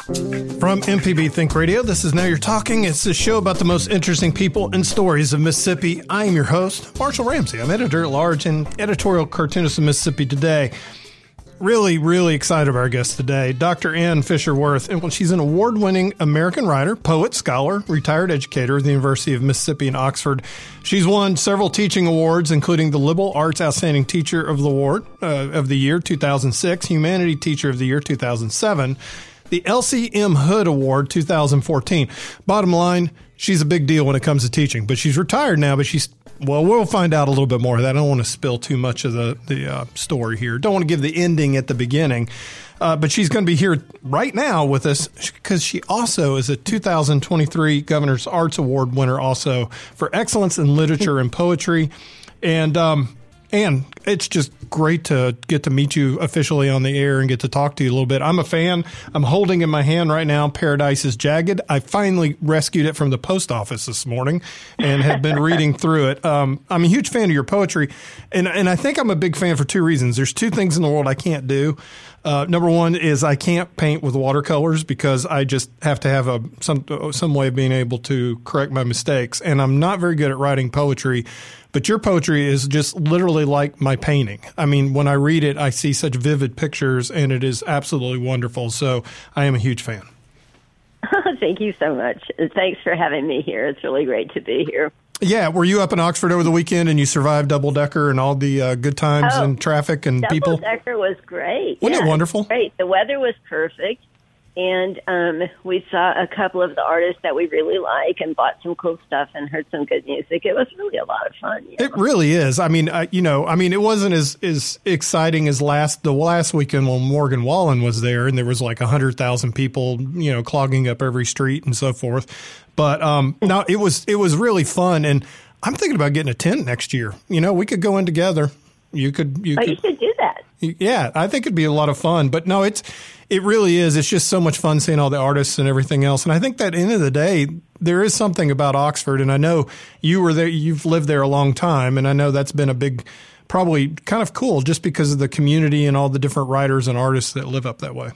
From MPB Think Radio, this is Now You're Talking. It's a show about the most interesting people and stories of Mississippi. I am your host, Marshall Ramsey. I'm editor at large and editorial cartoonist of Mississippi Today. Really, really excited about our guest today, Dr. Ann Fisher-Wirth. And she's an award winning American writer, poet, scholar, retired educator at the University of Mississippi in Oxford. She's won several teaching awards, including the Liberal Arts Outstanding Teacher of the Award uh, of the Year 2006, Humanity Teacher of the Year 2007, the Elsie M. Hood Award 2014. Bottom line, she's a big deal when it comes to teaching, but she's retired now, but she's well, we'll find out a little bit more of that. I don't want to spill too much of the the uh, story here. Don't want to give the ending at the beginning. Uh, but she's going to be here right now with us because she also is a 2023 Governor's Arts Award winner, also for excellence in literature and poetry. And um, and it's just great to get to meet you officially on the air and get to talk to you a little bit. I'm a fan. I'm holding in my hand right now Paradise is Jagged. I finally rescued it from the post office this morning and have been reading through it. Um, I'm a huge fan of your poetry, and, and I think I'm a big fan for two reasons. There's two things in the world I can't do. Uh, number one is I can't paint with watercolors because I just have to have a some some way of being able to correct my mistakes, and I'm not very good at writing poetry. But your poetry is just literally like my painting. I mean, when I read it, I see such vivid pictures, and it is absolutely wonderful. So I am a huge fan. Thank you so much. Thanks for having me here. It's really great to be here. Yeah, were you up in Oxford over the weekend and you survived double decker and all the uh, good times oh, and traffic and double people? Double decker was great. Wasn't yeah, it wonderful? Great. The weather was perfect and um, we saw a couple of the artists that we really like and bought some cool stuff and heard some good music. It was really a lot of fun. You know? It really is. I mean, you know, I mean, it wasn't as as exciting as last the last weekend when Morgan Wallen was there and there was like a hundred thousand people, you know, clogging up every street and so forth. But um, no, it was it was really fun, and I'm thinking about getting a tent next year. You know, we could go in together. You could. You, oh, could, you should do that. Yeah, I think it'd be a lot of fun. But no, it's it really is. It's just so much fun seeing all the artists and everything else. And I think that end of the day, there is something about Oxford. And I know you were there, you've lived there a long time. And I know that's been a big, probably kind of cool just because of the community and all the different writers and artists that live up that way.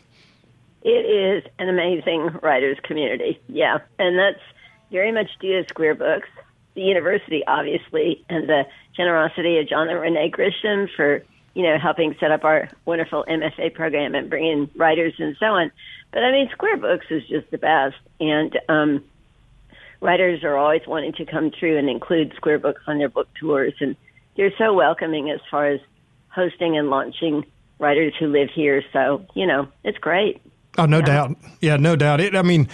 It is an amazing writers community. Yeah. And that's very much due to Square Books, the university, obviously, and the generosity of John and Renee Grisham for you know, helping set up our wonderful MFA program and bring in writers and so on. But I mean, Square Books is just the best, and um, writers are always wanting to come through and include Square Books on their book tours, and they're so welcoming as far as hosting and launching writers who live here. So you know, it's great. Oh, no yeah. doubt. Yeah, no doubt. It. I mean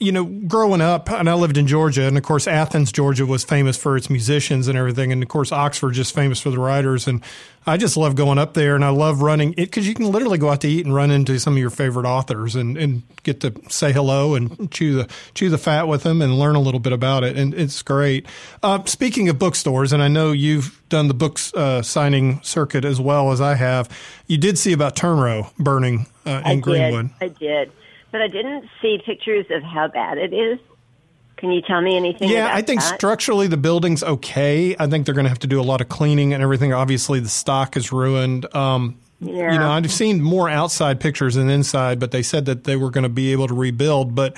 you know, growing up, and I lived in Georgia, and of course, Athens, Georgia was famous for its musicians and everything. And of course, Oxford just famous for the writers. And I just love going up there and I love running it because you can literally go out to eat and run into some of your favorite authors and, and get to say hello and chew the, chew the fat with them and learn a little bit about it. And it's great. Uh, speaking of bookstores, and I know you've done the books uh, signing circuit as well as I have, you did see about Turnrow burning uh, in I Greenwood. Did. I did but I didn't see pictures of how bad it is. Can you tell me anything? Yeah, I think that? structurally the building's okay. I think they're going to have to do a lot of cleaning and everything. Obviously, the stock is ruined. Um, yeah. You know, I've seen more outside pictures than inside, but they said that they were going to be able to rebuild. But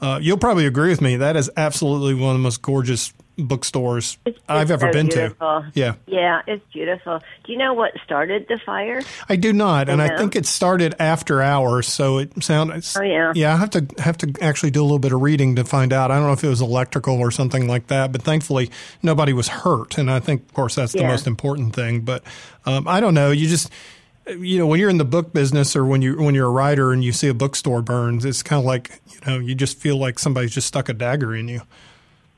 uh, you'll probably agree with me. That is absolutely one of the most gorgeous bookstores I've ever so been beautiful. to. Yeah. Yeah, it's beautiful. Do you know what started the fire? I do not, and I think it started after hours, so it sounds Oh yeah. Yeah, I have to have to actually do a little bit of reading to find out. I don't know if it was electrical or something like that, but thankfully nobody was hurt, and I think of course that's the Yeah. most important thing, but um, I don't know, you just you know, when you're in the book business or when you when you're a writer and you see a bookstore burns, it's kind of like, you know, you just feel like somebody's just stuck a dagger in you.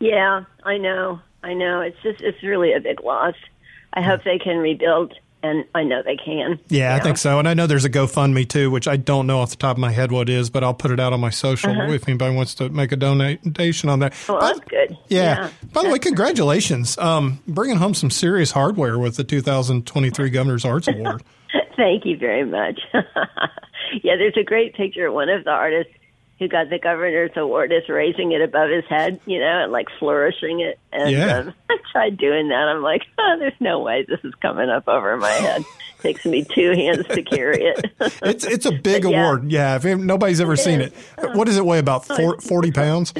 Yeah, I know. I know. It's just it's really a big loss. I hope they can rebuild and I know they can. Yeah, I think so. And I know there's a GoFundMe too, which I don't know off the top of my head what it is, but I'll put it out on my social Uh-huh. if anybody wants to make a donation on that. Well, By- that's good. Yeah. Yeah. By the way, congratulations. Um, bringing home some serious hardware with the 2023 Governor's Arts Award. Thank you very much. yeah, there's a great picture. Of one of the artists who got the governor's award is raising it above his head, you know, and like flourishing it. And Yeah. um, I tried doing that. I'm like, oh, there's no way this is coming up over my head. takes me two hands to carry it. It's it's a big yeah. award. Yeah, if nobody's ever seen it. What does it weigh? About four, 40 pounds?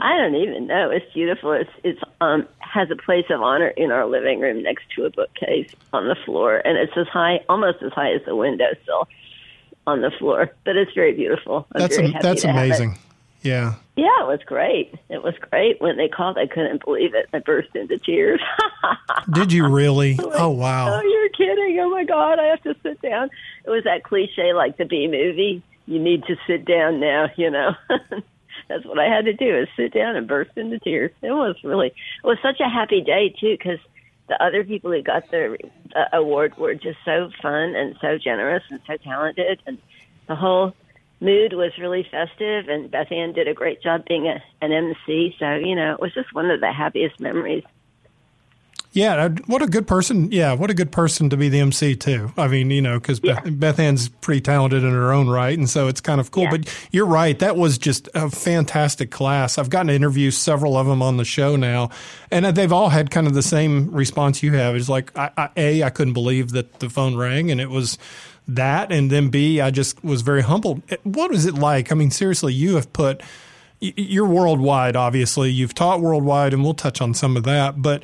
I don't even know. It's beautiful. It's it's um has a place of honor in our living room next to a bookcase on the floor, and it's as high, almost as high as the windowsill on the floor. But it's very beautiful. I'm That's very happy that's to have it. amazing. Yeah. Yeah, it was great. It was great. When they called, I couldn't believe it. I burst into tears. Did you really? Oh wow. oh, you're kidding. Oh, my God. I have to sit down. It was that cliche like the B movie. You need to sit down now, you know. That's what I had to do is sit down and burst into tears. It was really, it was such a happy day, too, because the other people who got the uh, award were just so fun and so generous and so talented. And the whole mood was really festive, and Beth Ann did a great job being a, an MC. So, you know, it was just one of the happiest memories. Yeah, uh, what a good person. Yeah, what a good person to be the MC too. I mean, you know, because Yeah. Beth, Beth Ann's pretty talented in her own right, and so it's kind of cool. Yeah. But you're right, that was just a fantastic class. I've gotten to interview several of them on the show now, and they've all had kind of the same response you have. It's like, I, I, a, I couldn't believe that the phone rang, and it was that, and then B, I just was very humbled. What was it like? I mean, seriously, you have put you're worldwide, obviously. You've taught worldwide, and we'll touch on some of that. But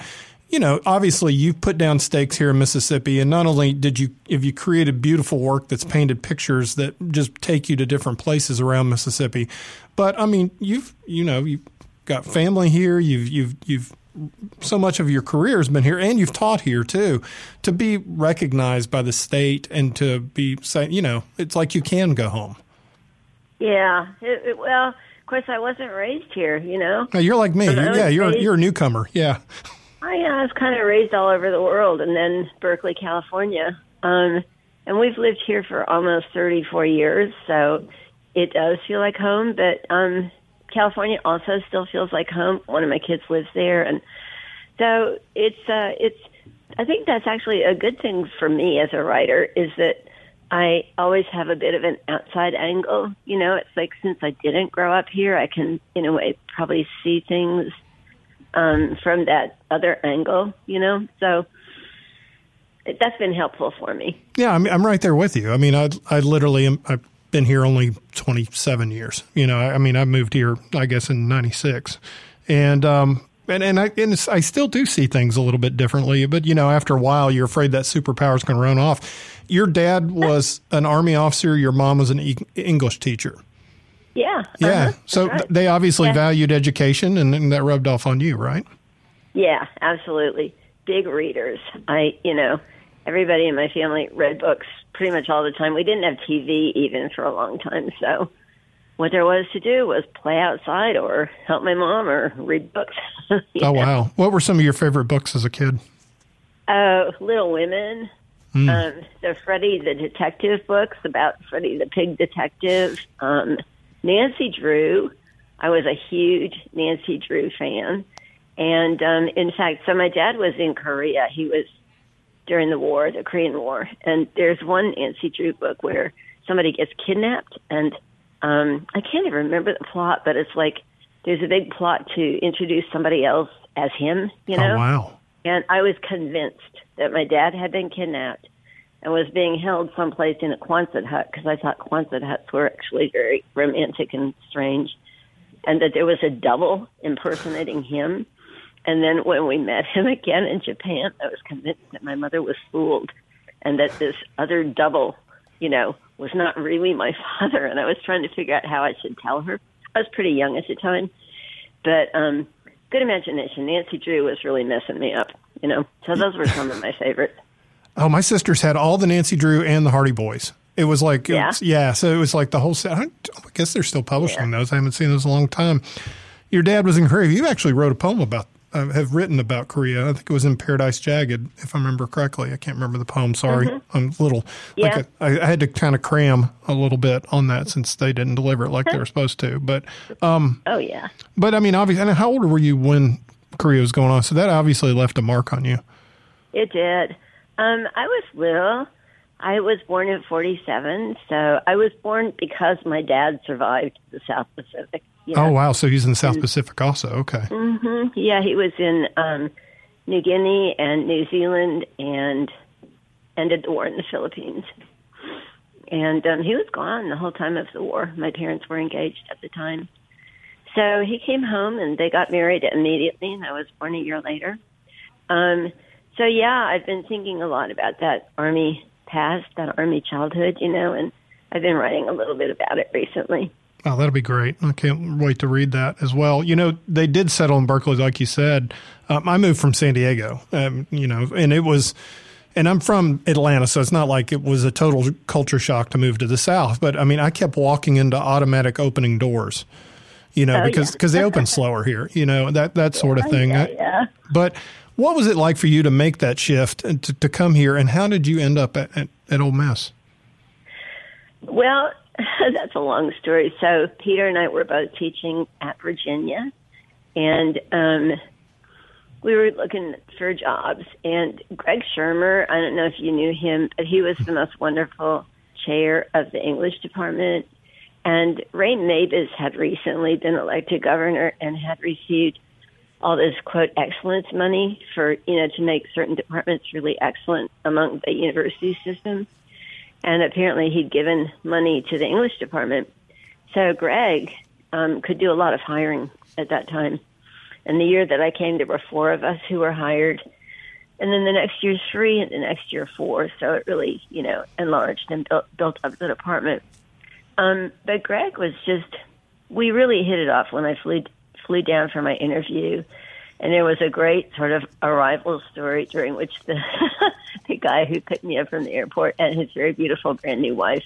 you know, obviously, you've put down stakes here in Mississippi, and not only did you, if you created beautiful work that's painted pictures that just take you to different places around Mississippi, but I mean, you've you know you've got family here. You've you've you've so much of your career has been here, and you've taught here too. To be recognized by the state and to be you know, it's like you can go home. Yeah. It, it, well, of course, I wasn't raised here, you know. Now, you're like me. You're- yeah, you're you're a newcomer. Yeah. I, uh, I was kind of raised all over the world, and then Berkeley, California. Um, and we've lived here for almost 34 years, so it does feel like home. But um, California also still feels like home. One of my kids lives there, and so it's uh, it's. I think that's actually a good thing for me as a writer is that I always have a bit of an outside angle. You know, it's like since I didn't grow up here, I can, in a way, probably see things um, from that other angle, you know? So that's been helpful for me. Yeah, I'm, I'm right there with you. I mean, I I literally am, I've been here only 27 years. You know, I, I mean, I moved here, I guess, in '96, and um, and and I and I still do see things a little bit differently. But you know, after a while, you're afraid that superpower is going to run off. Your dad was an army officer. Your mom was an e- English teacher. Yeah. Yeah, uh-huh, so right. they obviously Yeah. valued education, and, and that rubbed off on you, right? Yeah, absolutely. Big readers. I, you know, everybody in my family read books pretty much all the time. We didn't have TV even for a long time, so what there was to do was play outside or help my mom or read books. Oh know? wow! What were some of your favorite books as a kid? Uh, Little Women, um, the Freddie the Detective books about Freddie the Pig Detective, um, Nancy Drew. I was a huge Nancy Drew fan. And um, in fact, so my dad was in Korea. He was during the war, the Korean War. And there's one Nancy Drew book where somebody gets kidnapped. And um, I can't even remember the plot, but it's like there's a big plot to introduce somebody else as him, you know? Oh wow! And I was convinced that my dad had been kidnapped and was being held someplace in a Quonset hut because I thought Quonset huts were actually very romantic and strange. And that there was a double impersonating him. And then when we met him again in Japan, I was convinced that my mother was fooled and that this other double, you know, was not really my father. And I was trying to figure out how I should tell her. I was pretty young at the time. But um, good imagination. Nancy Drew was really messing me up, you know. So those were some of my favorites. Oh, my sisters had all the Nancy Drew and the Hardy Boys. It was like, Yeah? was- yeah. So it was like the whole set. I, I guess they're still publishing those. I haven't seen those in a long time. Your dad was in Korea. You actually wrote a poem about uh, have written about Korea. I think it was in Paradise Jagged, if I remember correctly. I can't remember the poem. Sorry, Mm-hmm. I'm a little. Yeah. Like I, I had to kind of cram a little bit on that since they didn't deliver it like they were supposed to. But, um, Oh yeah. but I mean, obviously, and how old were you when Korea was going on? So that obviously left a mark on you. It did. Um, I was little. I was born in 47, so I was born because my dad survived the South Pacific. know. Oh wow! So he's in the South Mm. Pacific also. Okay. mhm Yeah, he was in um, New Guinea and New Zealand and ended the war in the Philippines. And um, he was gone the whole time of the war. My parents were engaged at the time. So he came home and they got married immediately, and I was born a year later. Um, so, yeah, I've been thinking a lot about that Army past, that Army childhood, you know, and I've been writing a little bit about it recently. Oh, that'll be great. I can't wait to read that as well. You know, they did settle in Berkeley, like you said. Um, I moved from San Diego, um, you know, and it was, and I'm from Atlanta, so it's not like it was a total culture shock to move to the South. But I mean, I kept walking into automatic opening doors, you know, Oh, because yeah. because they open slower here, you know, that that sort of thing. Yeah, I- yeah. But what was it like for you to make that shift and to, to come here, and how did you end up at, at, at? Well, that's a long story. So Peter and I were both teaching at Virginia, and um, we were looking for jobs. And Greg Schirmer, I don't know if you knew him, but he was the most wonderful chair of the English department. And Ray Mabus had recently been elected governor and had received all this quote excellence money for you know to make certain departments really excellent among the university system and apparently he'd given money to the English department. So Greg um, could do a lot of hiring at that time. And the year that I came, there were four of us who were hired, and then the next year three, and the next year four. So it really, you know, enlarged and built built up the department. Um, but Greg was just, we really hit it off when I flew flew down for my interview. And there was a great sort of arrival story during which the the guy who picked me up from the airport and his very beautiful brand new wife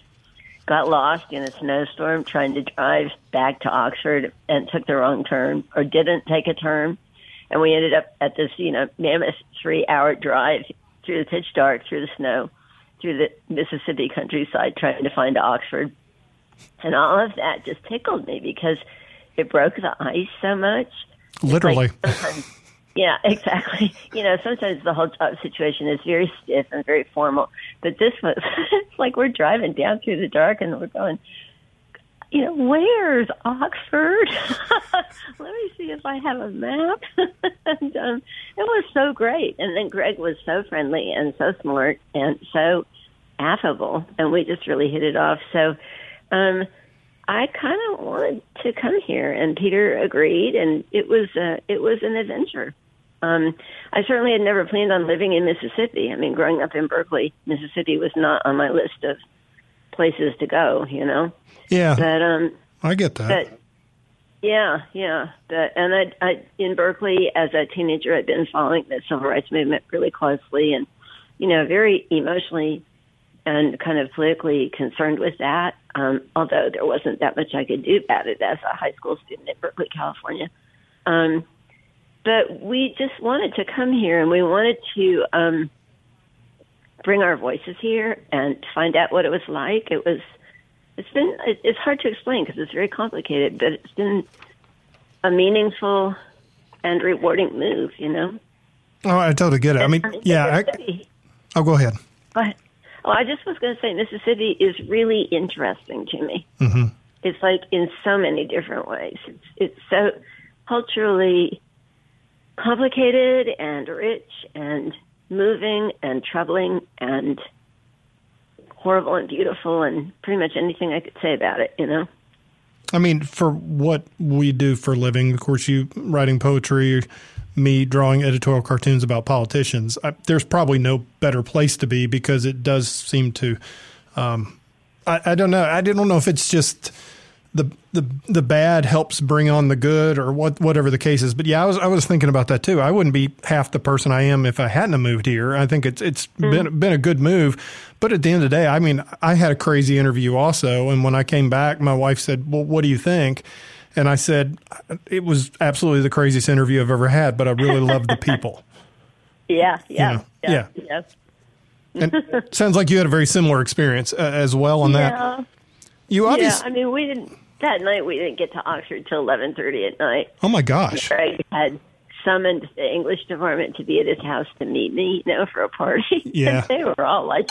got lost in a snowstorm trying to drive back to Oxford and took the wrong turn or didn't take a turn. And we ended up at this, you know, mammoth three hour drive through the pitch dark, through the snow, through the Mississippi countryside trying to find Oxford. And all of that just tickled me because it broke the ice so much. Literally. like yeah, exactly. You know, sometimes the whole job situation is very stiff and very formal, but this was it's like we're driving down through the dark and we're going, you know, where's Oxford? Let me see if I have a map. and um, it was so great. And then Greg was so friendly and so smart and so affable, and we just really hit it off. So. um I kind of wanted to come here, and Peter agreed, and it was uh, it was an adventure. Um, I certainly had never planned on living in Mississippi. I mean, growing up in Berkeley, Mississippi was not on my list of places to go. You know, yeah, but um, I get that. but yeah, yeah. But and I, I in Berkeley as a teenager, I'd been following the civil rights movement really closely, and you know, very emotionally and kind of politically concerned with that. Um, although there wasn't that much I could do about it as a high school student in Berkeley, California. Um, but we just wanted to come here, and we wanted to um, bring our voices here and find out what it was like. It was it's been, it's hard to explain because it's very complicated, but it's been a meaningful and rewarding move. You know. oh, I totally get it. I mean, yeah. I, Mississippi, oh, go ahead. Oh, I just was going to say Mississippi is really interesting to me. hmm It's like in so many different ways. It's it's so culturally complicated and rich and moving and troubling and horrible and beautiful and pretty much anything I could say about it, you know. I mean, for what we do for a living, of course, you writing poetry, me drawing editorial cartoons about politicians. I, there's probably no better place to be because it does seem to. Um, I, I don't know. I don't know if it's just the the the bad helps bring on the good or what whatever the case is. But yeah, I was I was thinking about that too. I wouldn't be half the person I am if I hadn't moved here. I think it's it's been been a good move. But at the end of the day, I mean, I had a crazy interview also, and when I came back, my wife said, "Well, what do you think?" And I said, it was absolutely the craziest interview I've ever had, but I really loved the people. Yeah, yeah, know, yeah, yeah. And sounds like you had a very similar experience uh, as well on yeah. that. You obviously, Yeah, I mean, we didn't that night. We didn't get to Oxford till eleven thirty at night. oh my gosh. Greg had summoned the English department to be at his house to meet me, you know, for a party. Yeah. and they were all like,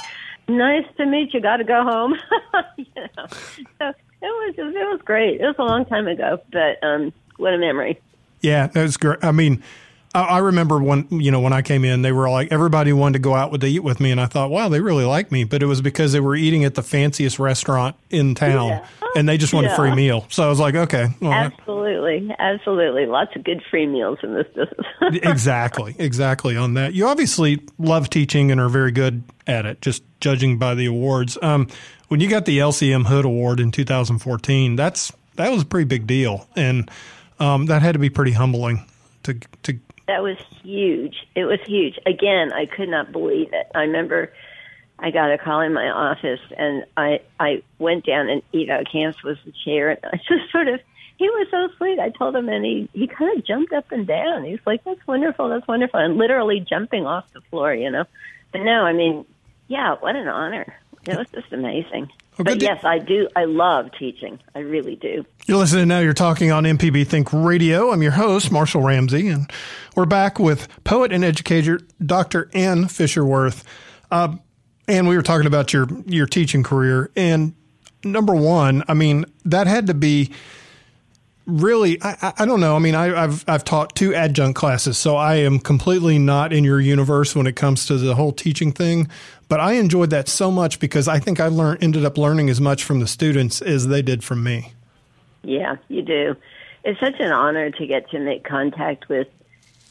"Nice to meet you. Got to go home." you know, so was it was great. It was a long time ago, but um, what a memory. Yeah, that's great. I mean, I, I remember when you know when I came in, they were like everybody wanted to go out with to eat with me, and I thought, wow, they really like me. But it was because they were eating at the fanciest restaurant in town, Yeah. and they just wanted a free meal. So I was like, okay, well, Absolutely, absolutely. Lots of good free meals in this business. exactly, exactly on that. You obviously love teaching and are very good at it, just judging by the awards. Um, when you got the Elsie M. Hood Award in 2014, that's that was a pretty big deal, and um, that had to be pretty humbling to to That was huge. It was huge. Again, I could not believe it. I remember I got a call in my office and I I went down and Ivo Kamps was the chair and I just sort of he was so sweet. I told him and he he kind of jumped up and down. He's like, "That's wonderful. That's wonderful." And literally jumping off the floor, you know. But no, I mean, yeah, what an honor. It was just amazing. Well, but yes, I do. I love teaching. I really do. You're listening now. You're talking on MPB Think Radio. I'm your host, Marshall Ramsey, and we're back with poet and educator Dr. Ann Fisher-Wirth. Uh, and we were talking about your your teaching career. And number one, I mean, that had to be really. I, I- don't know. I mean, I, I've I've taught two adjunct classes, so I am completely not in your universe when it comes to the whole teaching thing. But I enjoyed that so much because I think I learned ended up learning as much from the students as they did from me. Yeah, you do. It's such an honor to get to make contact with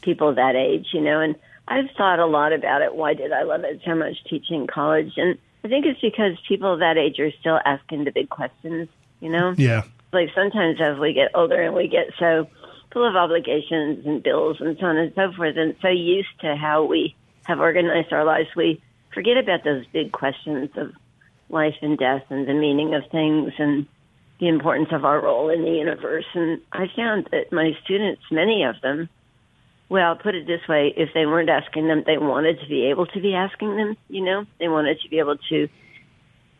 people that age, you know, and I've thought a lot about it. Why did I love it so much teaching college? And I think it's because people that age are still asking the big questions, you know? Yeah. Like sometimes as we get older and we get so full of obligations and bills and so on and so forth and so used to how we have organized our lives, we forget about those big questions of life and death and the meaning of things and the importance of our role in the universe. And I found that my students, many of them, well, put it this way, if they weren't asking them, they wanted to be able to be asking them, you know? They wanted to be able to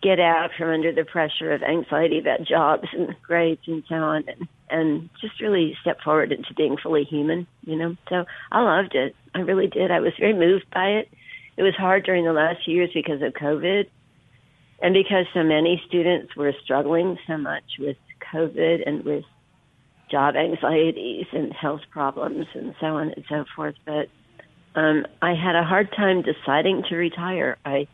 get out from under the pressure of anxiety about jobs and grades and so on and, and just really step forward into being fully human, you know? So I loved it. I really did. I was very moved by it. It was hard during the last few years because of COVID and because so many students were struggling so much with COVID and with job anxieties and health problems and so on and so forth. But um, I had a hard time deciding to retire. I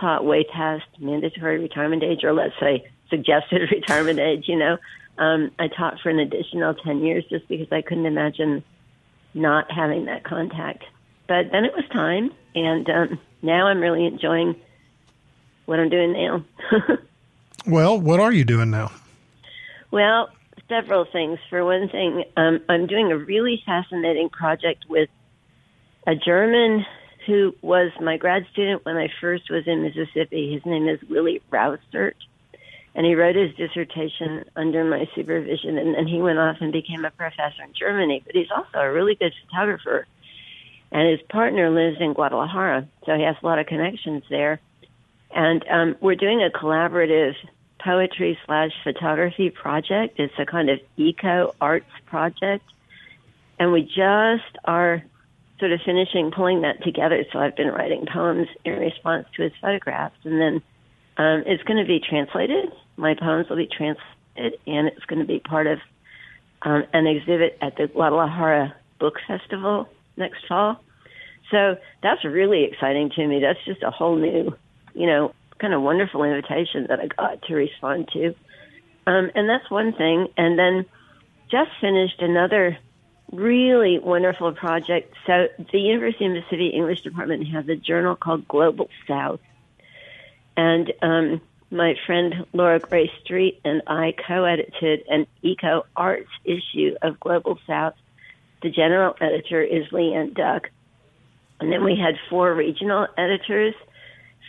taught way past mandatory retirement age, or let's say suggested retirement age. You know, um, I taught for an additional ten years just because I couldn't imagine not having that contact. But then it was time, and um, now I'm really enjoying what I'm doing now. Well, what are you doing now? Well, several things. For one thing, um, I'm doing a really fascinating project with a German who was my grad student when I first was in Mississippi. His name is Willie Raussert. And he wrote his dissertation under my supervision, and then he went off and became a professor in Germany. But he's also a really good photographer. And his partner lives in Guadalajara, so he has a lot of connections there. And um, we're doing a collaborative poetry slash photography project. It's a kind of eco arts project. And we just are sort of finishing pulling that together. So I've been writing poems in response to his photographs. And then um, it's going to be translated. My poems will be translated, and it's going to be part of um, an exhibit at the Guadalajara Book Festival next fall. So that's really exciting to me. That's just a whole new, you know, kind of wonderful invitation that I got to respond to. Um, and that's one thing. And then just finished another really wonderful project. So the University of Mississippi English Department has a journal called Global South. And um, my friend Laura Gray Street and I co-edited an eco arts issue of Global South. The general editor is Leigh Anne Duck. And then we had four regional editors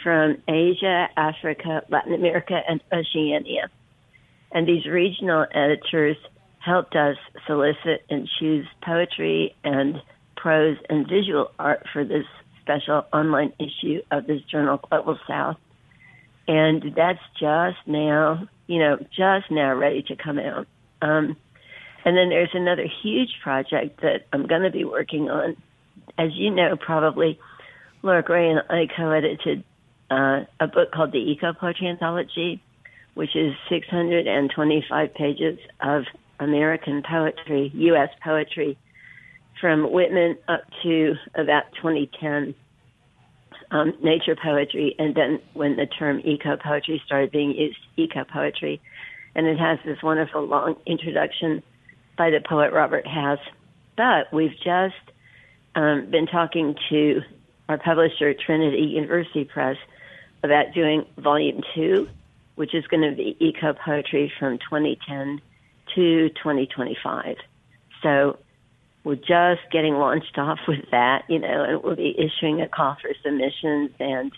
from Asia, Africa, Latin America, and Oceania. And these regional editors helped us solicit and choose poetry and prose and visual art for this special online issue of this journal, Global South. And that's just now, you know, just now ready to come out. Um, and then there's another huge project that I'm going to be working on. As you know, probably, Laura Gray and I co-edited uh, a book called the Eco Poetry Anthology, which is 625 pages of American poetry, U.S. poetry, from Whitman up to about 2010. Um, nature poetry, and then when the term eco poetry started being used, eco poetry. And it has this wonderful long introduction by the poet Robert Hass. But we've just um, been talking to our publisher, Trinity University Press, about doing volume two, which is going to be eco poetry from 2010 to 2025. So we're just getting launched off with that, you know, and we'll be issuing a call for submissions and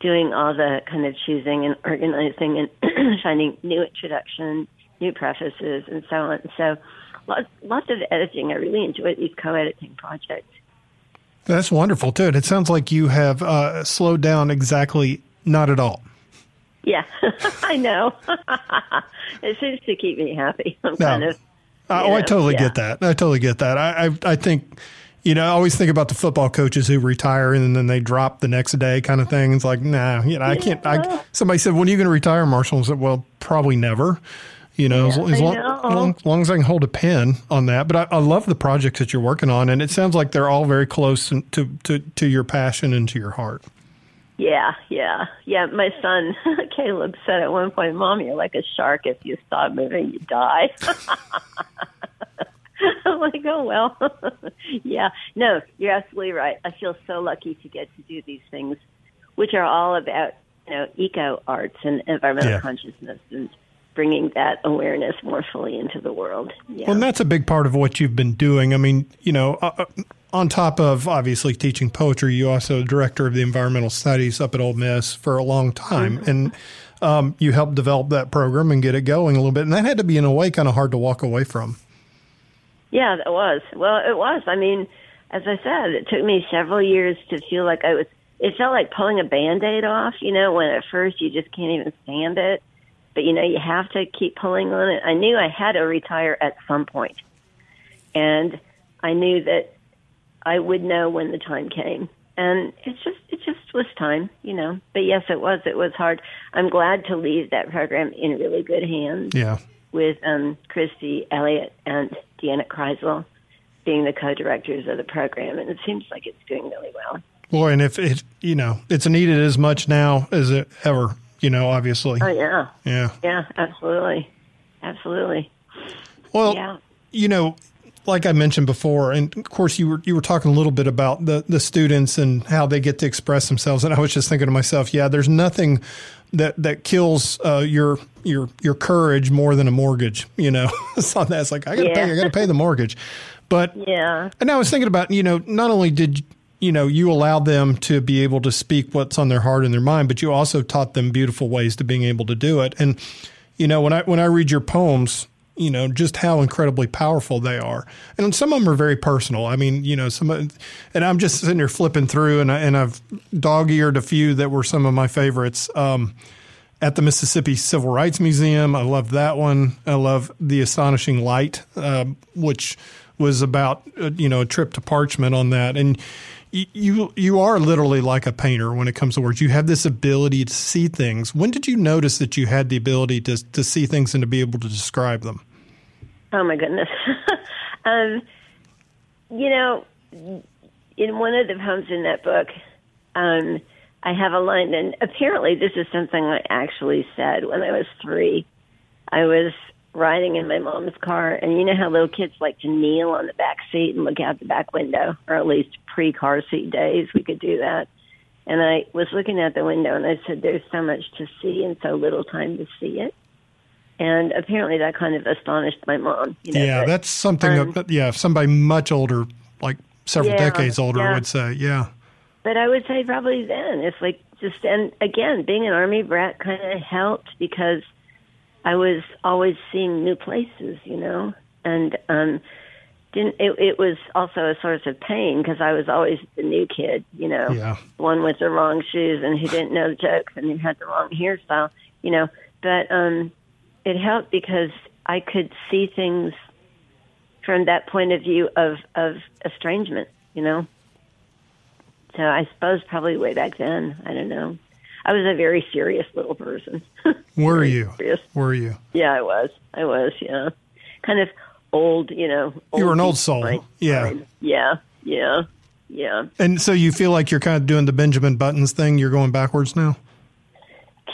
doing all the kind of choosing and organizing and finding new introduction, new prefaces, and so on. So lots, lots of editing. I really enjoy these co-editing projects. That's wonderful too. It sounds like you have uh, slowed down exactly not at all. Yeah, I know. it seems to keep me happy. I'm no. kind of. Uh, oh, I totally yeah. get that. I totally get that. I, I, I think, you know, I always think about the football coaches who retire and then they drop the next day, kind of thing. It's like, nah, you know, I can't. I, somebody said, "When are you going to retire, Marshall?" I said, "Well, probably never." You know, yeah, as, as, long, long, long, as I can hold a pen on that. But I, I, love the projects that you're working on, and it sounds like they're all very close to to, to your passion and to your heart. Yeah, yeah, yeah. My son Caleb said at one point, "Mom, you're like a shark. If you stop moving, you die." I'm like, oh well, yeah. No, you're absolutely right. I feel so lucky to get to do these things, which are all about you know eco arts and environmental yeah. consciousness and bringing that awareness more fully into the world. Yeah. Well, and that's a big part of what you've been doing. I mean, you know, uh, uh on top of obviously teaching poetry, you also director of the environmental studies up at Ole Miss for a long time, mm-hmm. and um, you helped develop that program and get it going a little bit. And that had to be in a way kind of hard to walk away from. Yeah, it was. Well, it was. I mean, as I said, it took me several years to feel like I was. It felt like pulling a band-aid off. You know, when at first you just can't even stand it, but you know you have to keep pulling on it. I knew I had to retire at some point, and I knew that I would know when the time came. And it's just it just was time, you know. But yes, it was. It was hard. I'm glad to leave that program in really good hands. Yeah. With um, Christy Elliott and Deanna Kreisel being the co-directors of the program, and it seems like it's doing really well. Boy, and if it, you know, it's needed as much now as it ever, you know, obviously. Oh yeah. Yeah. Yeah, absolutely, absolutely. Well, yeah. you know, like I mentioned before, and of course you were you were talking a little bit about the the students and how they get to express themselves, and I was just thinking to myself, yeah, there's nothing that that kills uh, your your your courage more than a mortgage. You know, so that's like I got to yeah. pay, I got to pay the mortgage. But yeah, and I was thinking about you know not only did you know you allow them to be able to speak what's on their heart and their mind, but you also taught them beautiful ways to being able to do it. And you know when I when I read your poems, you know just how incredibly powerful they are, and some of them are very personal. I mean, you know, some, and I'm just sitting here flipping through, and I, and I've dog eared a few that were some of my favorites. Um, at the Mississippi Civil Rights Museum, I love that one. I love the Astonishing Light, uh, which was about uh, you know a trip to Parchman on that, and you you are literally like a painter when it comes to words. You have this ability to see things. When did you notice that you had the ability to to see things and to be able to describe them? Oh my goodness. um, you know, in one of the poems in that book, um, I have a line, and apparently this is something I actually said when I was three. I was riding in my mom's car, and you know how little kids like to kneel on the back seat and look out the back window, or at least pre car seat days, we could do that. And I was looking out the window, and I said, "There's so much to see and so little time to see it." And apparently that kind of astonished my mom. You know, yeah, that's something. Um, that, yeah, somebody much older, like several yeah, decades older, yeah. would say. Yeah. But I would say probably then, it's like just and again, being an army brat kind of helped because I was always seeing new places, you know, and um, didn't. It, it was also a source of pain because I was always the new kid, you know, Yeah. one with the wrong shoes and who didn't know the jokes and who had the wrong hairstyle, you know. But um, it helped because I could see things from that point of view of of estrangement, you know. So I suppose probably way back then, I don't know. I was a very serious little person. Were you? serious. Were you? Yeah, I was. I was. Yeah, kind of old. You know, You were an old soul. Yeah. Yeah. Yeah. Yeah. And so you feel like you're kind of doing the Benjamin Buttons thing. You're going backwards now.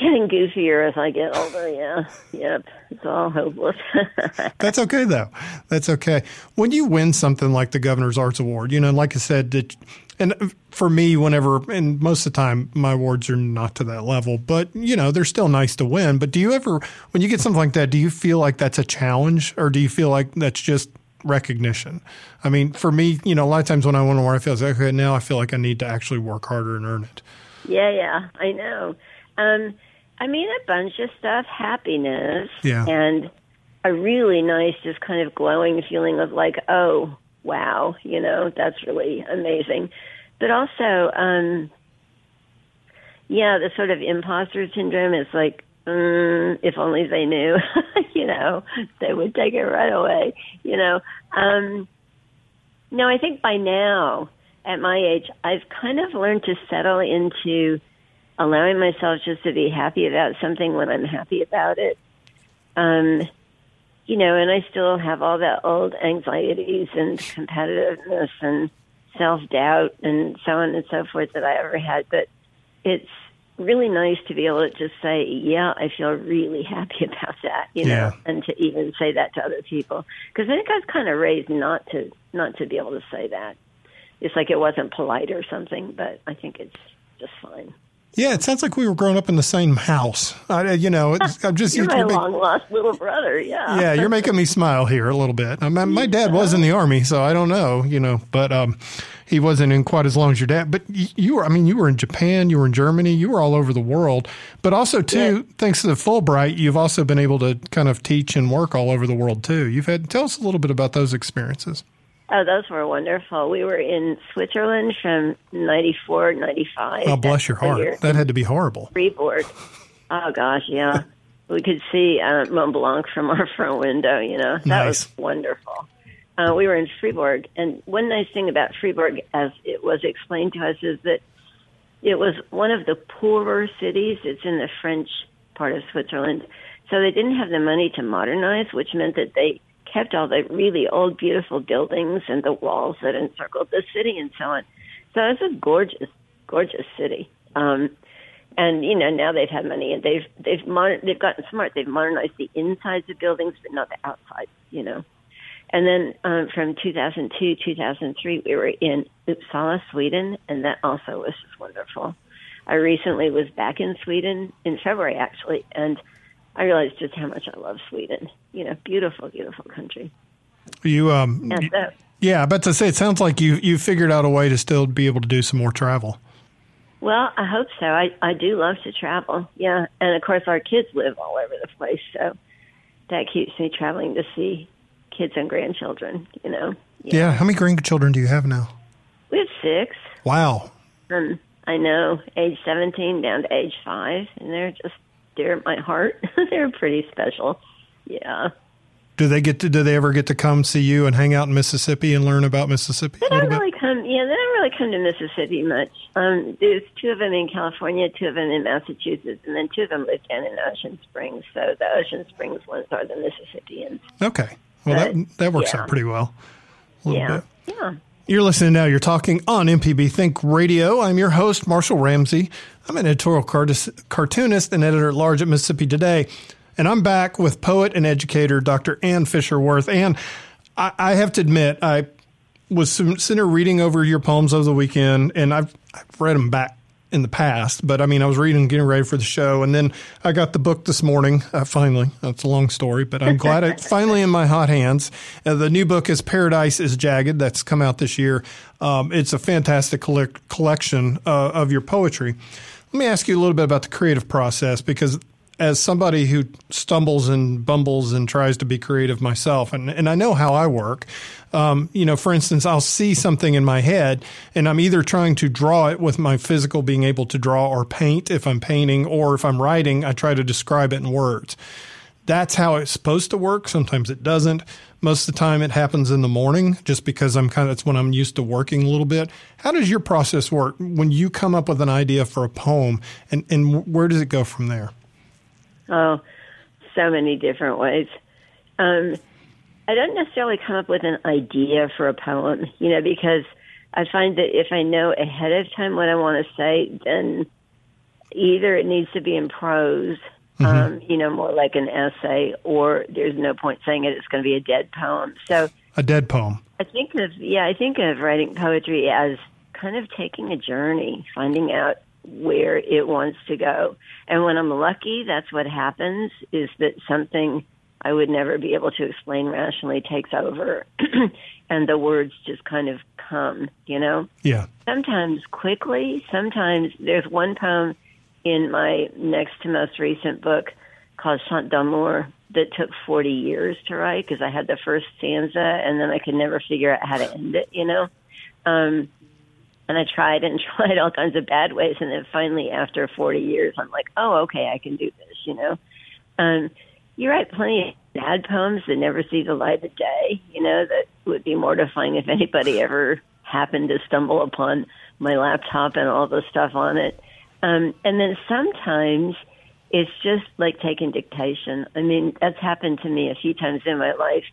Getting goofier as I get older. Yeah. Yep. It's all hopeless. That's okay though. That's okay. When you win something like the Governor's Arts Award, you know, like I said, that, and for me, whenever, and most of the time, my awards are not to that level, but you know, they're still nice to win. But do you ever, when you get something like that, do you feel like that's a challenge, or do you feel like that's just recognition? I mean, for me, you know, a lot of times when I win an award, I feel like okay, now I feel like I need to actually work harder and earn it. yeah. Yeah. I know. Um, I mean, a bunch of stuff, happiness, Yeah. and a really nice, just kind of glowing feeling of like, oh, wow, you know, that's really amazing. But also, um, yeah, the sort of imposter syndrome is like, mm, if only they knew, you know, they would take it right away, you know. Um, no, I think by now, at my age, I've kind of learned to settle into allowing myself just to be happy about something when I'm happy about it. Um, you know, and I still have all that old anxieties and competitiveness and self doubt and so on and so forth that I ever had. But it's really nice to be able to just say, yeah, I feel really happy about that, you know, Yeah. and to even say that to other people. Because I think I was kind of raised not to not to be able to say that. It's like it wasn't polite or something, but I think it's just fine. Yeah, it sounds like we were growing up in the same house. I, you know, it's, I'm just You're my you're ma- long lost little brother, yeah. yeah, you're making me smile here a little bit. Uh, My, my dad was in the army, so I don't know, you know, but um, he wasn't in quite as long as your dad. But y- you were, I mean, you were in Japan, you were in Germany, you were all over the world. But also, too, thanks to the Fulbright, you've also been able to kind of teach and work all over the world too. You've had tell us a little bit about those experiences. Oh, those were wonderful. We were in Switzerland from 94, 95. Oh, bless your heart. year. That had to be horrible. Fribourg. Oh gosh, yeah. we could see uh, Mont Blanc from our front window. You know, that Nice. was wonderful. Uh, we were in Fribourg, and one nice thing about Fribourg, as it was explained to us, is that it was one of the poorer cities. It's in the French part of Switzerland, so they didn't have the money to modernize, which meant that they kept all the really old, beautiful buildings and the walls that encircled the city and so on. So it's a gorgeous, gorgeous city. Um, and you know now they've had money and they've they've moder- they've gotten smart. They've modernized the insides of buildings, but not the outside. You know. And then um, from 2002, 2003, we were in Uppsala, Sweden, and that also was just wonderful. I recently was back in Sweden in February, actually, and I realized just how much I love Sweden. You know, beautiful, beautiful country. You, um, so, yeah, bet to say it sounds like you you figured out a way to still be able to do some more travel. well, I hope so. I I do love to travel. Yeah, and of course our kids live all over the place, so that keeps me traveling to see kids and grandchildren. You know, Yeah. How many grandchildren do you have now? we have six. Wow. Um, I know, age 17 down to age 5, and they're just dear at my heart. they're pretty special. Yeah. Do they get to? Do they ever get to come see you and hang out in Mississippi and learn about Mississippi They don't bit? really come, yeah, they don't really come to Mississippi much. Um, there's two of them in California, two of them in Massachusetts, and then two of them live down in Ocean Springs. So the Ocean Springs ones are the Mississippians. Okay. Well, that But, that works yeah. out pretty well. A little Yeah. bit. Yeah. You're listening now. You're talking on MPB Think Radio. I'm your host, Marshall Ramsey. I'm an editorial cartoonist and editor at large at Mississippi Today. And I'm back with poet and educator Dr. Ann Fisher-Wirth. And I, I have to admit, I was sitting reading over your poems over the weekend, and I've, I've read them back in the past. But I mean, I was reading, getting ready for the show, and then I got the book this morning. Uh, finally, that's a long story, but I'm glad it's finally in my hot hands. Uh, the new book is Paradise is Jagged. That's come out this year. Um, it's a fantastic collec- collection uh, of your poetry. Let me ask you a little bit about the creative process because as somebody who stumbles and bumbles and tries to be creative myself, and, and I know how I work, um, you know, for instance, I'll see something in my head and I'm either trying to draw it with my physical being able to draw or paint if I'm painting, or if I'm writing, I try to describe it in words. That's how it's supposed to work. Sometimes it doesn't. Most of the time it happens in the morning just because I'm kind of, that's when I'm used to working a little bit. How does your process work when you come up with an idea for a poem and, and where does it go from there? Oh, so many different ways. Um, I don't necessarily come up with an idea for a poem, you know, because I find that if I know ahead of time what I want to say, then either it needs to be in prose, mm-hmm. um, you know, more like an essay, or there's no point saying it. It's going to be a dead poem. So a dead poem. I think of yeah, I think of writing poetry as kind of taking a journey, finding out where it wants to go. And when I'm lucky, that's what happens is that something I would never be able to explain rationally takes over and the words just kind of come, you know? Yeah. Sometimes quickly, sometimes there's one poem in my next to most recent book called Chant d'amour that took 40 years to write because I had the first stanza and then I could never figure out how to end it, you know? Um, and I tried and tried all kinds of bad ways, and then finally, after 40 years, I'm like, oh, okay, I can do this, you know. Um, you write plenty of bad poems that never see the light of day, you know, that would be mortifying if anybody ever happened to stumble upon my laptop and all the stuff on it. Um, and then sometimes it's just like taking dictation. I mean, that's happened to me a few times in my life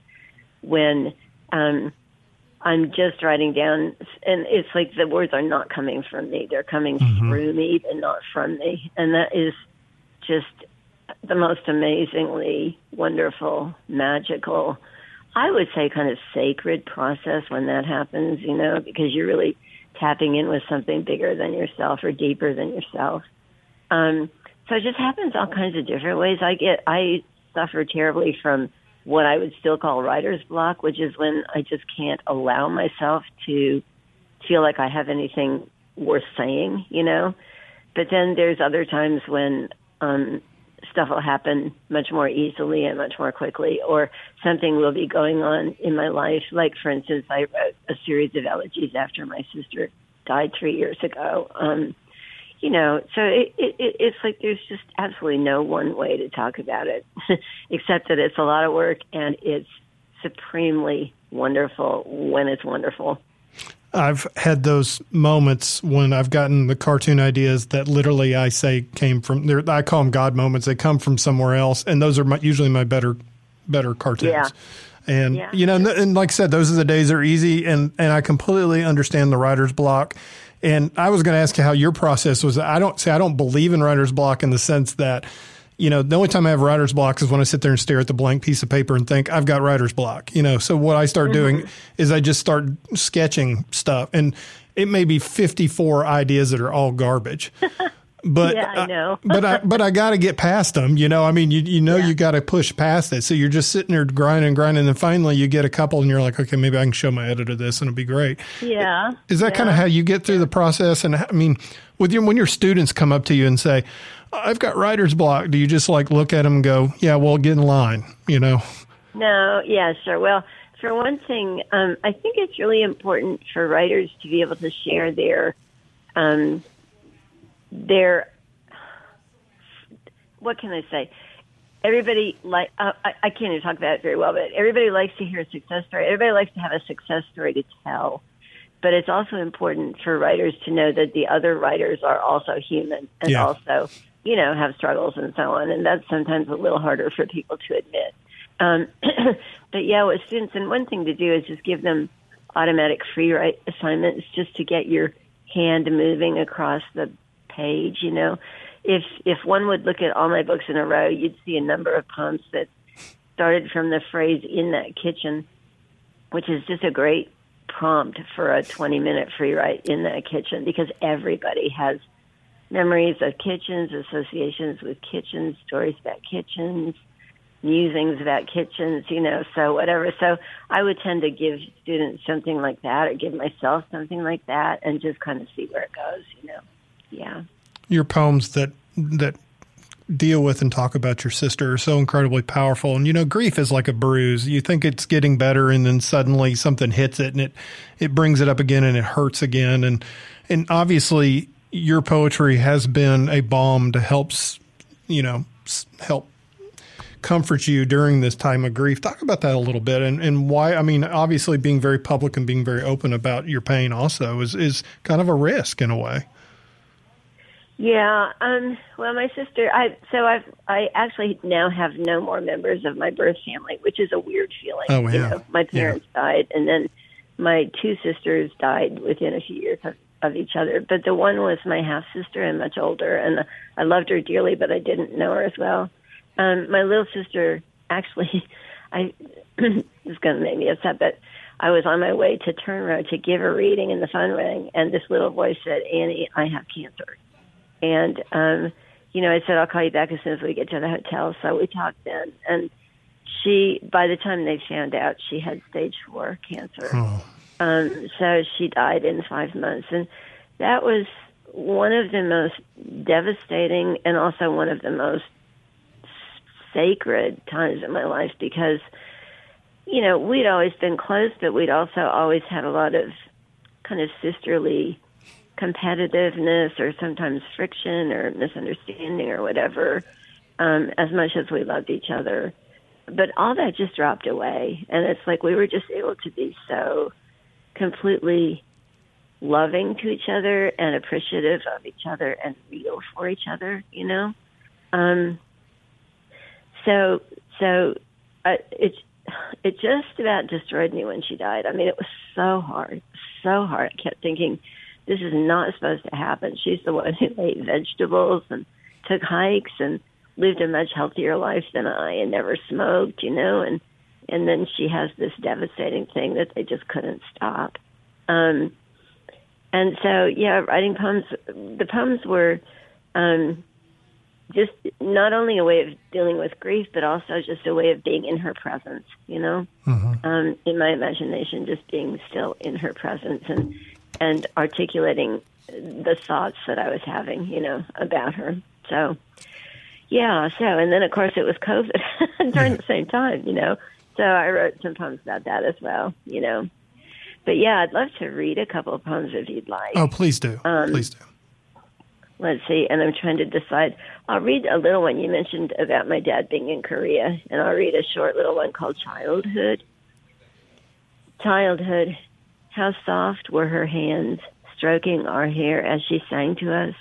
when um, I'm just writing down, and it's like the words are not coming from me; they're coming mm-hmm. through me, but not from me, and that is just the most amazingly wonderful, magical, I would say, kind of sacred process when that happens. You know, because you're really tapping in with something bigger than yourself or deeper than yourself. Um, so it just happens all kinds of different ways. I get, I suffer terribly from what I would still call writer's block, which is when I just can't allow myself to feel like I have anything worth saying, you know. But then there's other times when um, stuff will happen much more easily and much more quickly, or something will be going on in my life. Like, for instance, I wrote a series of elegies after my sister died three years ago. Um, you know, so it, it, it's like there's just absolutely no one way to talk about it, except that it's a lot of work and it's supremely wonderful when it's wonderful. I've had those moments when I've gotten the cartoon ideas that literally I say came from there. I call them God moments. They come from somewhere else, and those are my, usually my better, better cartoons. Yeah. And yeah. you know, and, and like I said, those are the days that are easy, and and I completely understand the writer's block and I was going to ask you how your process was. I don't say I don't believe in writer's block in the sense that, you know, the only time I have writer's block is when I sit there and stare at the blank piece of paper and think I've got writer's block. You know, so what I start mm-hmm. doing is I just start sketching stuff, and it may be fifty four ideas that are all garbage. But yeah, I know. but I but I got to get past them. You know, I mean, you you know, yeah. you got to push past it. So you're just sitting there grinding grinding, and then finally you get a couple, and you're like, okay, maybe I can show my editor this, and it'll be great. Yeah. Is that yeah. kind of how you get through the process? And I mean, with your when your students come up to you and say, "I've got writer's block," do you just like look at them and go, "Yeah, well, get in line," you know? No. Yeah. Sure. Well. For one thing, um, I think it's really important for writers to be able to share their um, their what can I say? Everybody like uh, I, I can't even talk about it very well, but everybody likes to hear a success story. Everybody likes to have a success story to tell. But it's also important for writers to know that the other writers are also human and yeah. also, you know, have struggles and so on. And that's sometimes a little harder for people to admit. Um, but yeah, with students, and one thing to do is just give them automatic free write assignments just to get your hand moving across the page, you know. If if one would look at all my books in a row, you'd see a number of poems that started from the phrase "in that kitchen," which is just a great prompt for a 20 minute free write in that kitchen because everybody has memories of kitchens, associations with kitchens, stories about kitchens, musings about kitchens, you know, so whatever. So I would tend to give students something like that or give myself something like that and just kind of see where it goes, you know. Yeah. Your poems that that deal with and talk about your sister are so incredibly powerful. And you know, grief is like a bruise. You think it's getting better, and then suddenly something hits it, and it it brings it up again, and it hurts again. And and obviously, your poetry has been a balm to helps you know help comfort you during this time of grief. Talk about that a little bit and, and why. I mean, obviously, being very public and being very open about your pain also is is kind of a risk in a way. Yeah. Um, well, my sister. I so I've I actually now have no more members of my birth family, which is a weird feeling. Oh yeah. You know, my parents yeah. died, and then my two sisters died within a few years of, of each other. But the one was my half sister and much older, and I loved her dearly, but I didn't know her as well. Um, my little sister actually, I this is going to make me upset, but I was on my way to Turn Road to give a reading, and the phone rang, and this little voice said, "Annie, I have cancer." And, um, you know, I said, I'll call you back as soon as we get to the hotel. So we talked then. And she, by the time they found out, she had stage four cancer. Oh. Um, so she died in five months. And that was one of the most devastating and also one of the most sacred times in my life because, you know, we'd always been close, but we'd also always had a lot of kind of sisterly competitiveness or sometimes friction or misunderstanding or whatever, um, as much as we loved each other. But all that just dropped away. And it's like we were just able to be so completely loving to each other and appreciative of each other and real for each other, you know? Um, so, so uh, it, it just about destroyed me when she died. I mean, it was so hard, so hard. I kept thinking, this is not supposed to happen. She's the one who ate vegetables and took hikes and lived a much healthier life than I and never smoked, you know, and and then she has this devastating thing that they just couldn't stop. Um and so yeah, writing poems the poems were um just not only a way of dealing with grief, but also just a way of being in her presence, you know, mm-hmm. um, in my imagination, just being still in her presence and and articulating the thoughts that I was having, you know, about her. So, yeah. So, and then of course it was COVID during the same time, you know. So I wrote some poems about that as well, you know. But yeah, I'd love to read a couple of poems if you'd like. Oh, please do. Um, please do. Let's see, and I'm trying to decide. I'll read a little one you mentioned about my dad being in Korea, and I'll read a short little one called Childhood. Childhood how soft were her hands stroking our hair as she sang to us,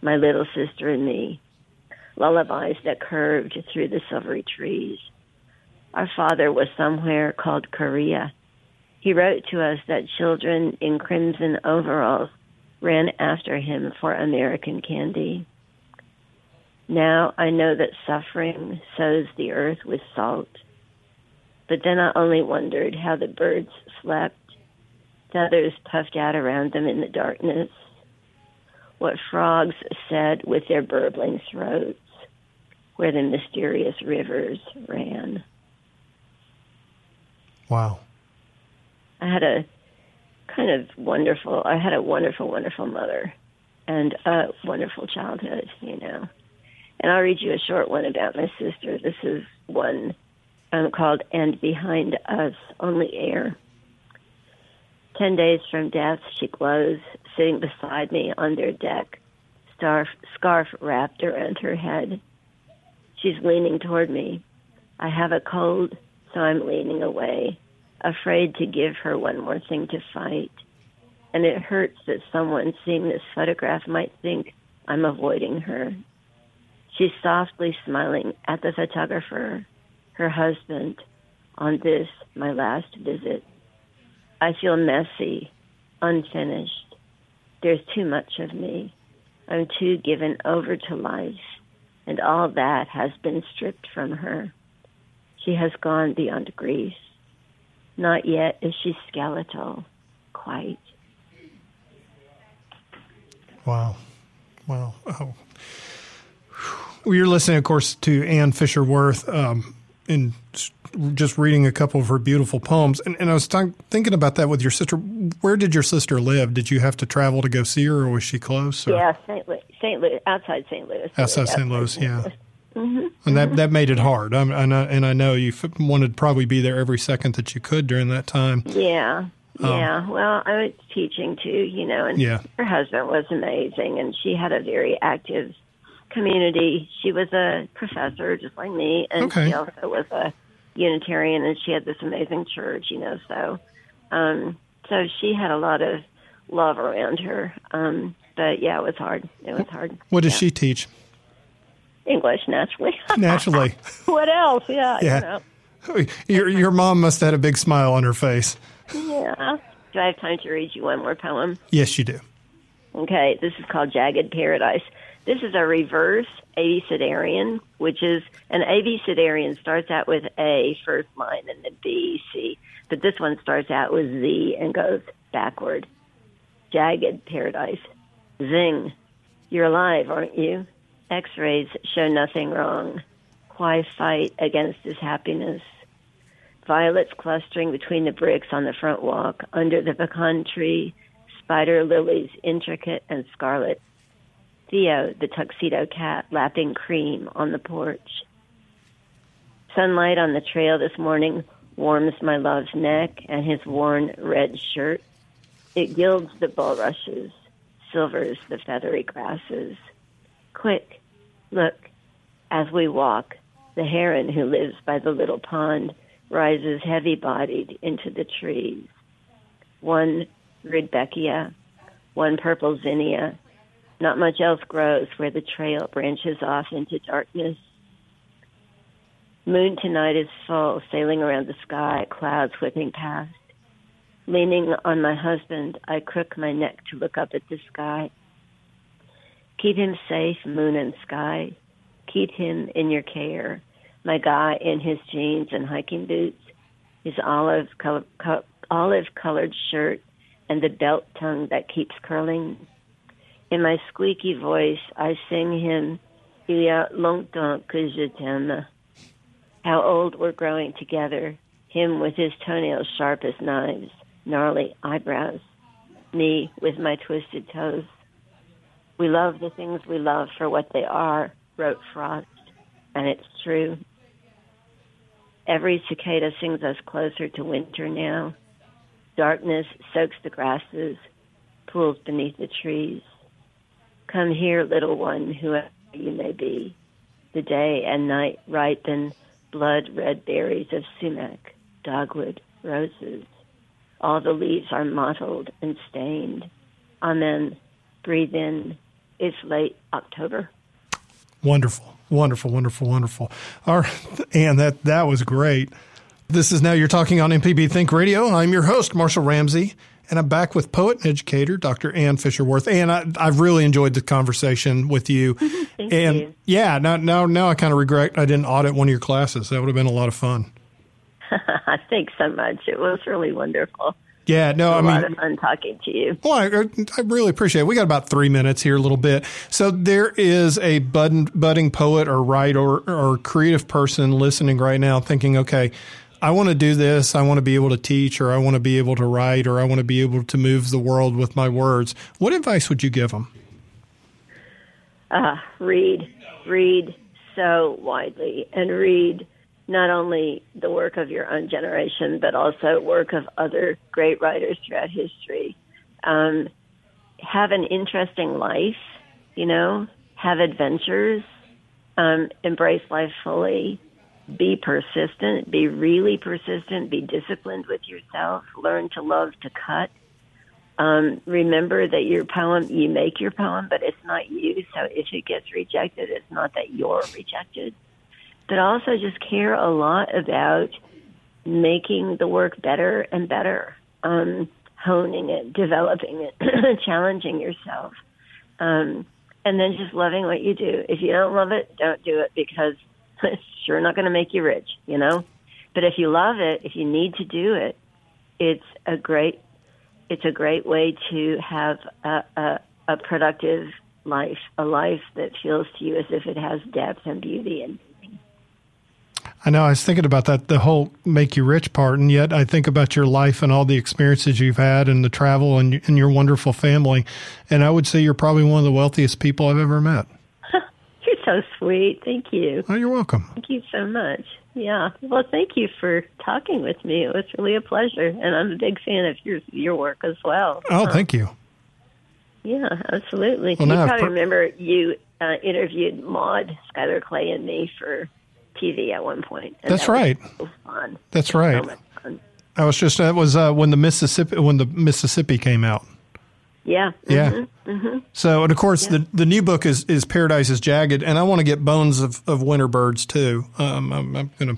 my little sister and me, lullabies that curved through the silvery trees. Our father was somewhere called Korea. He wrote to us that children in crimson overalls ran after him for American candy. Now I know that suffering sows the earth with salt. But then I only wondered how the birds slept feathers puffed out around them in the darkness, what frogs said with their burbling throats, where the mysterious rivers ran. Wow. I had a kind of wonderful, I had a wonderful, wonderful mother and a wonderful childhood, you know. And I'll read you a short one about my sister. This is one um, called And Behind Us Only Air. Ten days from death, she glows, sitting beside me on their deck, scarf, scarf wrapped around her head. She's leaning toward me. I have a cold, so I'm leaning away, afraid to give her one more thing to fight. And it hurts that someone seeing this photograph might think I'm avoiding her. She's softly smiling at the photographer, her husband, on this, my last visit. I feel messy, unfinished. There's too much of me. I'm too given over to life, and all that has been stripped from her. She has gone beyond grief. Not yet is she skeletal, quite. Wow. Wow. Oh. Well, you're listening, of course, to Ann Fisher-Wirth. Um, in just reading a couple of her beautiful poems. And, and I was th- thinking about that with your sister. Where did your sister live? Did you have to travel to go see her, or was she close? Or? Yeah, St. Louis, St. Louis, outside St. Louis. Outside St. Louis, yeah. Mm-hmm. And that that made it hard. I'm, and, I, and I know you wanted to probably be there every second that you could during that time. Yeah, um, yeah. Well, I was teaching too, you know, and yeah. her husband was amazing, and she had a very active community. She was a professor, just like me, and okay. she also was a Unitarian, and she had this amazing church, you know. So, um, so she had a lot of love around her. Um, but yeah, it was hard. It was hard. What does yeah. she teach? English, naturally. naturally. what else? Yeah. Yeah. You know. Your your mom must have had a big smile on her face. Yeah. Do I have time to read you one more poem? Yes, you do. Okay. This is called Jagged Paradise. This is a reverse abecedarian, which is an abecedarian starts out with A first line and then B, C, but this one starts out with Z and goes backward. Jagged Paradise. Zing. You're alive, aren't you? X rays show nothing wrong. Why fight against his happiness? Violets clustering between the bricks on the front walk, under the pecan tree, spider lilies intricate and scarlet. Theo, the tuxedo cat, lapping cream on the porch. Sunlight on the trail this morning warms my love's neck and his worn red shirt. It gilds the bulrushes, silvers the feathery grasses. Quick, look, as we walk, the heron who lives by the little pond rises heavy bodied into the trees. One rudbeckia, one purple zinnia. Not much else grows where the trail branches off into darkness. Moon tonight is full, sailing around the sky, clouds whipping past. Leaning on my husband, I crook my neck to look up at the sky. Keep him safe, moon and sky. Keep him in your care. My guy in his jeans and hiking boots, his olive color, co- olive colored shirt, and the belt tongue that keeps curling. In my squeaky voice, I sing him Il longtemps que je t'aime. How old we're growing together. Him with his toenails sharp as knives, gnarly eyebrows. Me with my twisted toes. We love the things we love for what they are, wrote Frost, and it's true. Every cicada sings us closer to winter now. Darkness soaks the grasses, pools beneath the trees. Come here, little one, whoever you may be. The day and night ripen blood red berries of sumac, dogwood, roses. All the leaves are mottled and stained. Amen. Breathe in. It's late October. Wonderful, wonderful, wonderful, wonderful. All right, and that that was great. This is now you're talking on MPB Think Radio. I'm your host, Marshall Ramsey, and I'm back with poet and educator Dr. Ann Fisher-Wirth. And I, have really enjoyed the conversation with you. Thank and you. yeah, now now now I kind of regret I didn't audit one of your classes. That would have been a lot of fun. I thanks so much. It was really wonderful. Yeah, no, I mean, a lot of fun talking to you. Well, I, er, I, really appreciate it. We got about three minutes here, a little bit. So there is a budding, budding poet or writer or, or creative person listening right now thinking, okay, I want to do this. I want to be able to teach or I want to be able to write or I want to be able to move the world with my words. What advice would you give them? Uh, read, read so widely and read – not only the work of your own generation, but also work of other great writers throughout history. Um, have an interesting life, you know, have adventures, um, embrace life fully, be persistent, be really persistent, be disciplined with yourself, learn to love to cut. Um, remember that your poem, you make your poem, but it's not you. So if it gets rejected, it's not that you're rejected but also just care a lot about making the work better and better, um, honing it, developing it, challenging yourself, um, and then just loving what you do. If you don't love it, don't do it because it's sure not going to make you rich, you know. But if you love it, if you need to do it, it's a great it's a great way to have a, a, a productive life, a life that feels to you as if it has depth and beauty and I know I was thinking about that, the whole make you rich part. And yet I think about your life and all the experiences you've had and the travel and, and your wonderful family. And I would say you're probably one of the wealthiest people I've ever met. So sweet. Thank you. Oh, you're welcome. Thank you so much. Yeah. Well, thank you for talking with me. It was really a pleasure, and I'm a big fan of your your work as well. Oh, thank you. Yeah, absolutely. Well, you probably per- remember you uh, interviewed Maude Schuyler Clay and me for TV at one point. That's that right. so fun. That's So right. much fun. I was just that was uh, when the Mississippi when the Mississippi came out. Yeah. Yeah. Mm-hmm. So and of course the the new book is is Paradise is Jagged, and I want to get Bones of, of Winter Birds too. Um, I'm, I'm gonna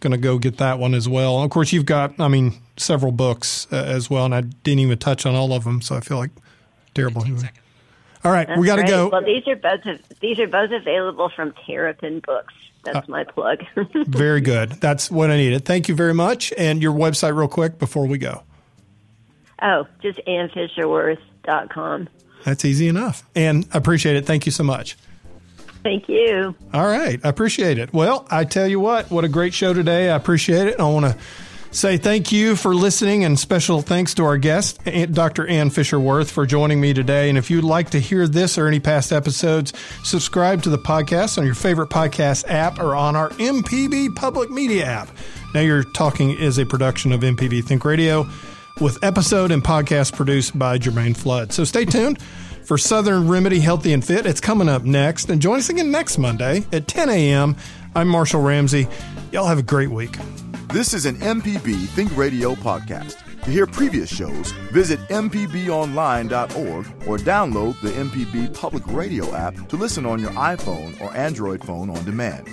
gonna go get that one as well. Of course, you've got I mean several books uh, as well, and I didn't even touch on all of them, so I feel like terrible. All right, we got to Right. go. Well, these are both these are both available from Terrapin Books. Uh, That's my plug. Very good. That's what I needed. Thank you very much. And your website, real quick, before we go. oh, just AnnFisherWirth.com. That's easy enough. And I appreciate it. Thank you so much. Thank you. All right. I appreciate it. Well, I tell you what, what a great show today. I appreciate it. I want to say thank you for listening and special thanks to our guest, Dr. Ann Fisher-Wirth, for joining me today. And if you'd like to hear this or any past episodes, subscribe to the podcast on your favorite podcast app or on our MPB public media app. Now You're Talking is a production of MPB Think Radio with episode and podcast produced by Jermaine Flood. So stay tuned for Southern Remedy Healthy and Fit. It's coming up next. And join us again next Monday at 10 a.m. I'm Marshall Ramsey. Y'all have a great week. This is an MPB Think Radio podcast. To hear previous shows, visit MPBOnline.org or download the MPB Public Radio app to listen on your iPhone or Android phone on demand.